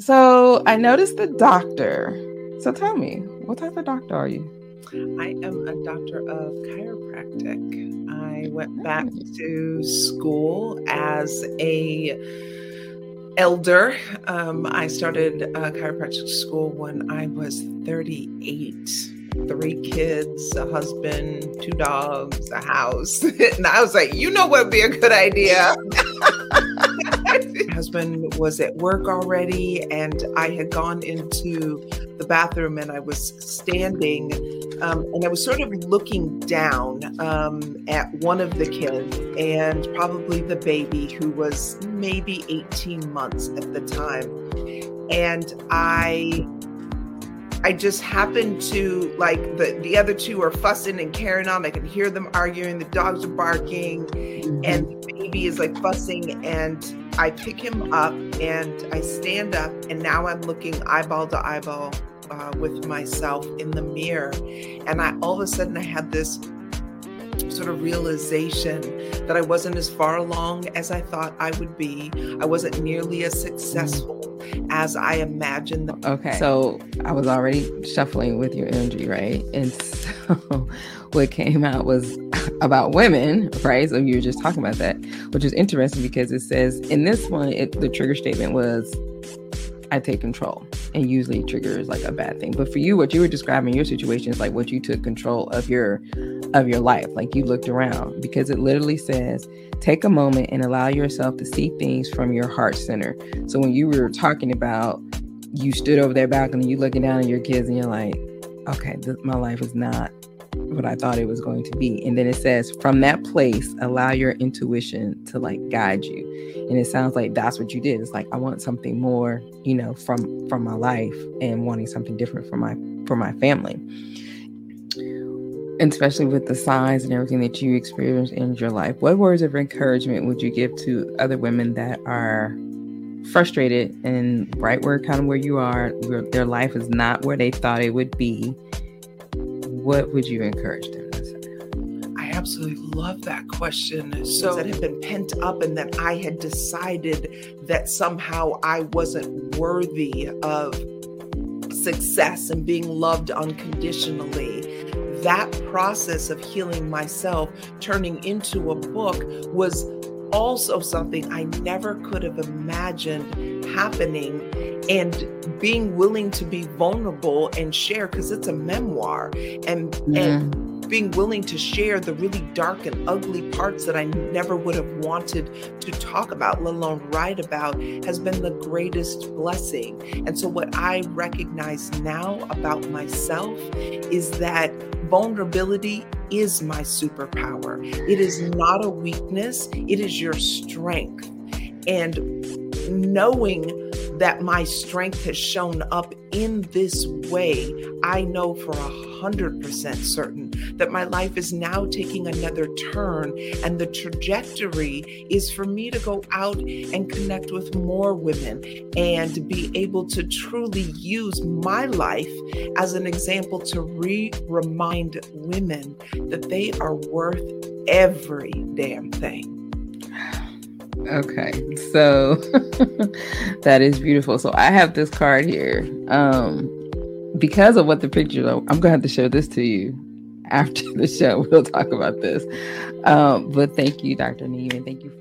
So I noticed the doctor. So tell me, what type of doctor are you? I am a doctor of chiropractic. I went back to school as a elder. Um, I started uh, chiropractic school when I was 38. Three kids, a husband, two dogs, a house. and I was like, you know what would be a good idea? husband was at work already, and I had gone into the bathroom and I was standing um, and I was sort of looking down um, at one of the kids and probably the baby who was maybe 18 months at the time. And I I just happened to like the the other two are fussing and carrying on. I can hear them arguing. The dogs are barking, mm-hmm. and the baby is like fussing. And I pick him up and I stand up, and now I'm looking eyeball to eyeball uh, with myself in the mirror, and I all of a sudden I had this sort of realization that I wasn't as far along as I thought I would be. I wasn't nearly as successful as I imagined. Okay. So I was already shuffling with your energy, right? And so what came out was about women, right? So you were just talking about that, which is interesting because it says in this one, it, the trigger statement was I take control and usually triggers like a bad thing. But for you, what you were describing your situation is like what you took control of your of your life. Like you looked around because it literally says take a moment and allow yourself to see things from your heart center. So when you were talking about you stood over their balcony, you looking down at your kids and you're like, okay, this, my life is not what I thought it was going to be. And then it says, from that place, allow your intuition to like guide you. And it sounds like that's what you did. It's like I want something more, you know, from from my life and wanting something different for my for my family. And especially with the signs and everything that you experienced in your life. What words of encouragement would you give to other women that are frustrated and right where kind of where you are, where their life is not where they thought it would be? What would you encourage them to say? I absolutely love that question. So that had been pent up and that I had decided that somehow I wasn't worthy of success and being loved unconditionally. That process of healing myself, turning into a book, was also something I never could have imagined happening and being willing to be vulnerable and share because it's a memoir and and being willing to share the really dark and ugly parts that I never would have wanted to talk about, let alone write about, has been the greatest blessing. And so, what I recognize now about myself is that vulnerability is my superpower. It is not a weakness, it is your strength. And knowing that my strength has shown up in this way, I know for a hundred percent certain that my life is now taking another turn, and the trajectory is for me to go out and connect with more women and be able to truly use my life as an example to re remind women that they are worth every damn thing. Okay, so that is beautiful. So I have this card here. Um, because of what the picture, I'm gonna have to show this to you after the show. We'll talk about this. Um, but thank you, Dr. Neiman. Thank you.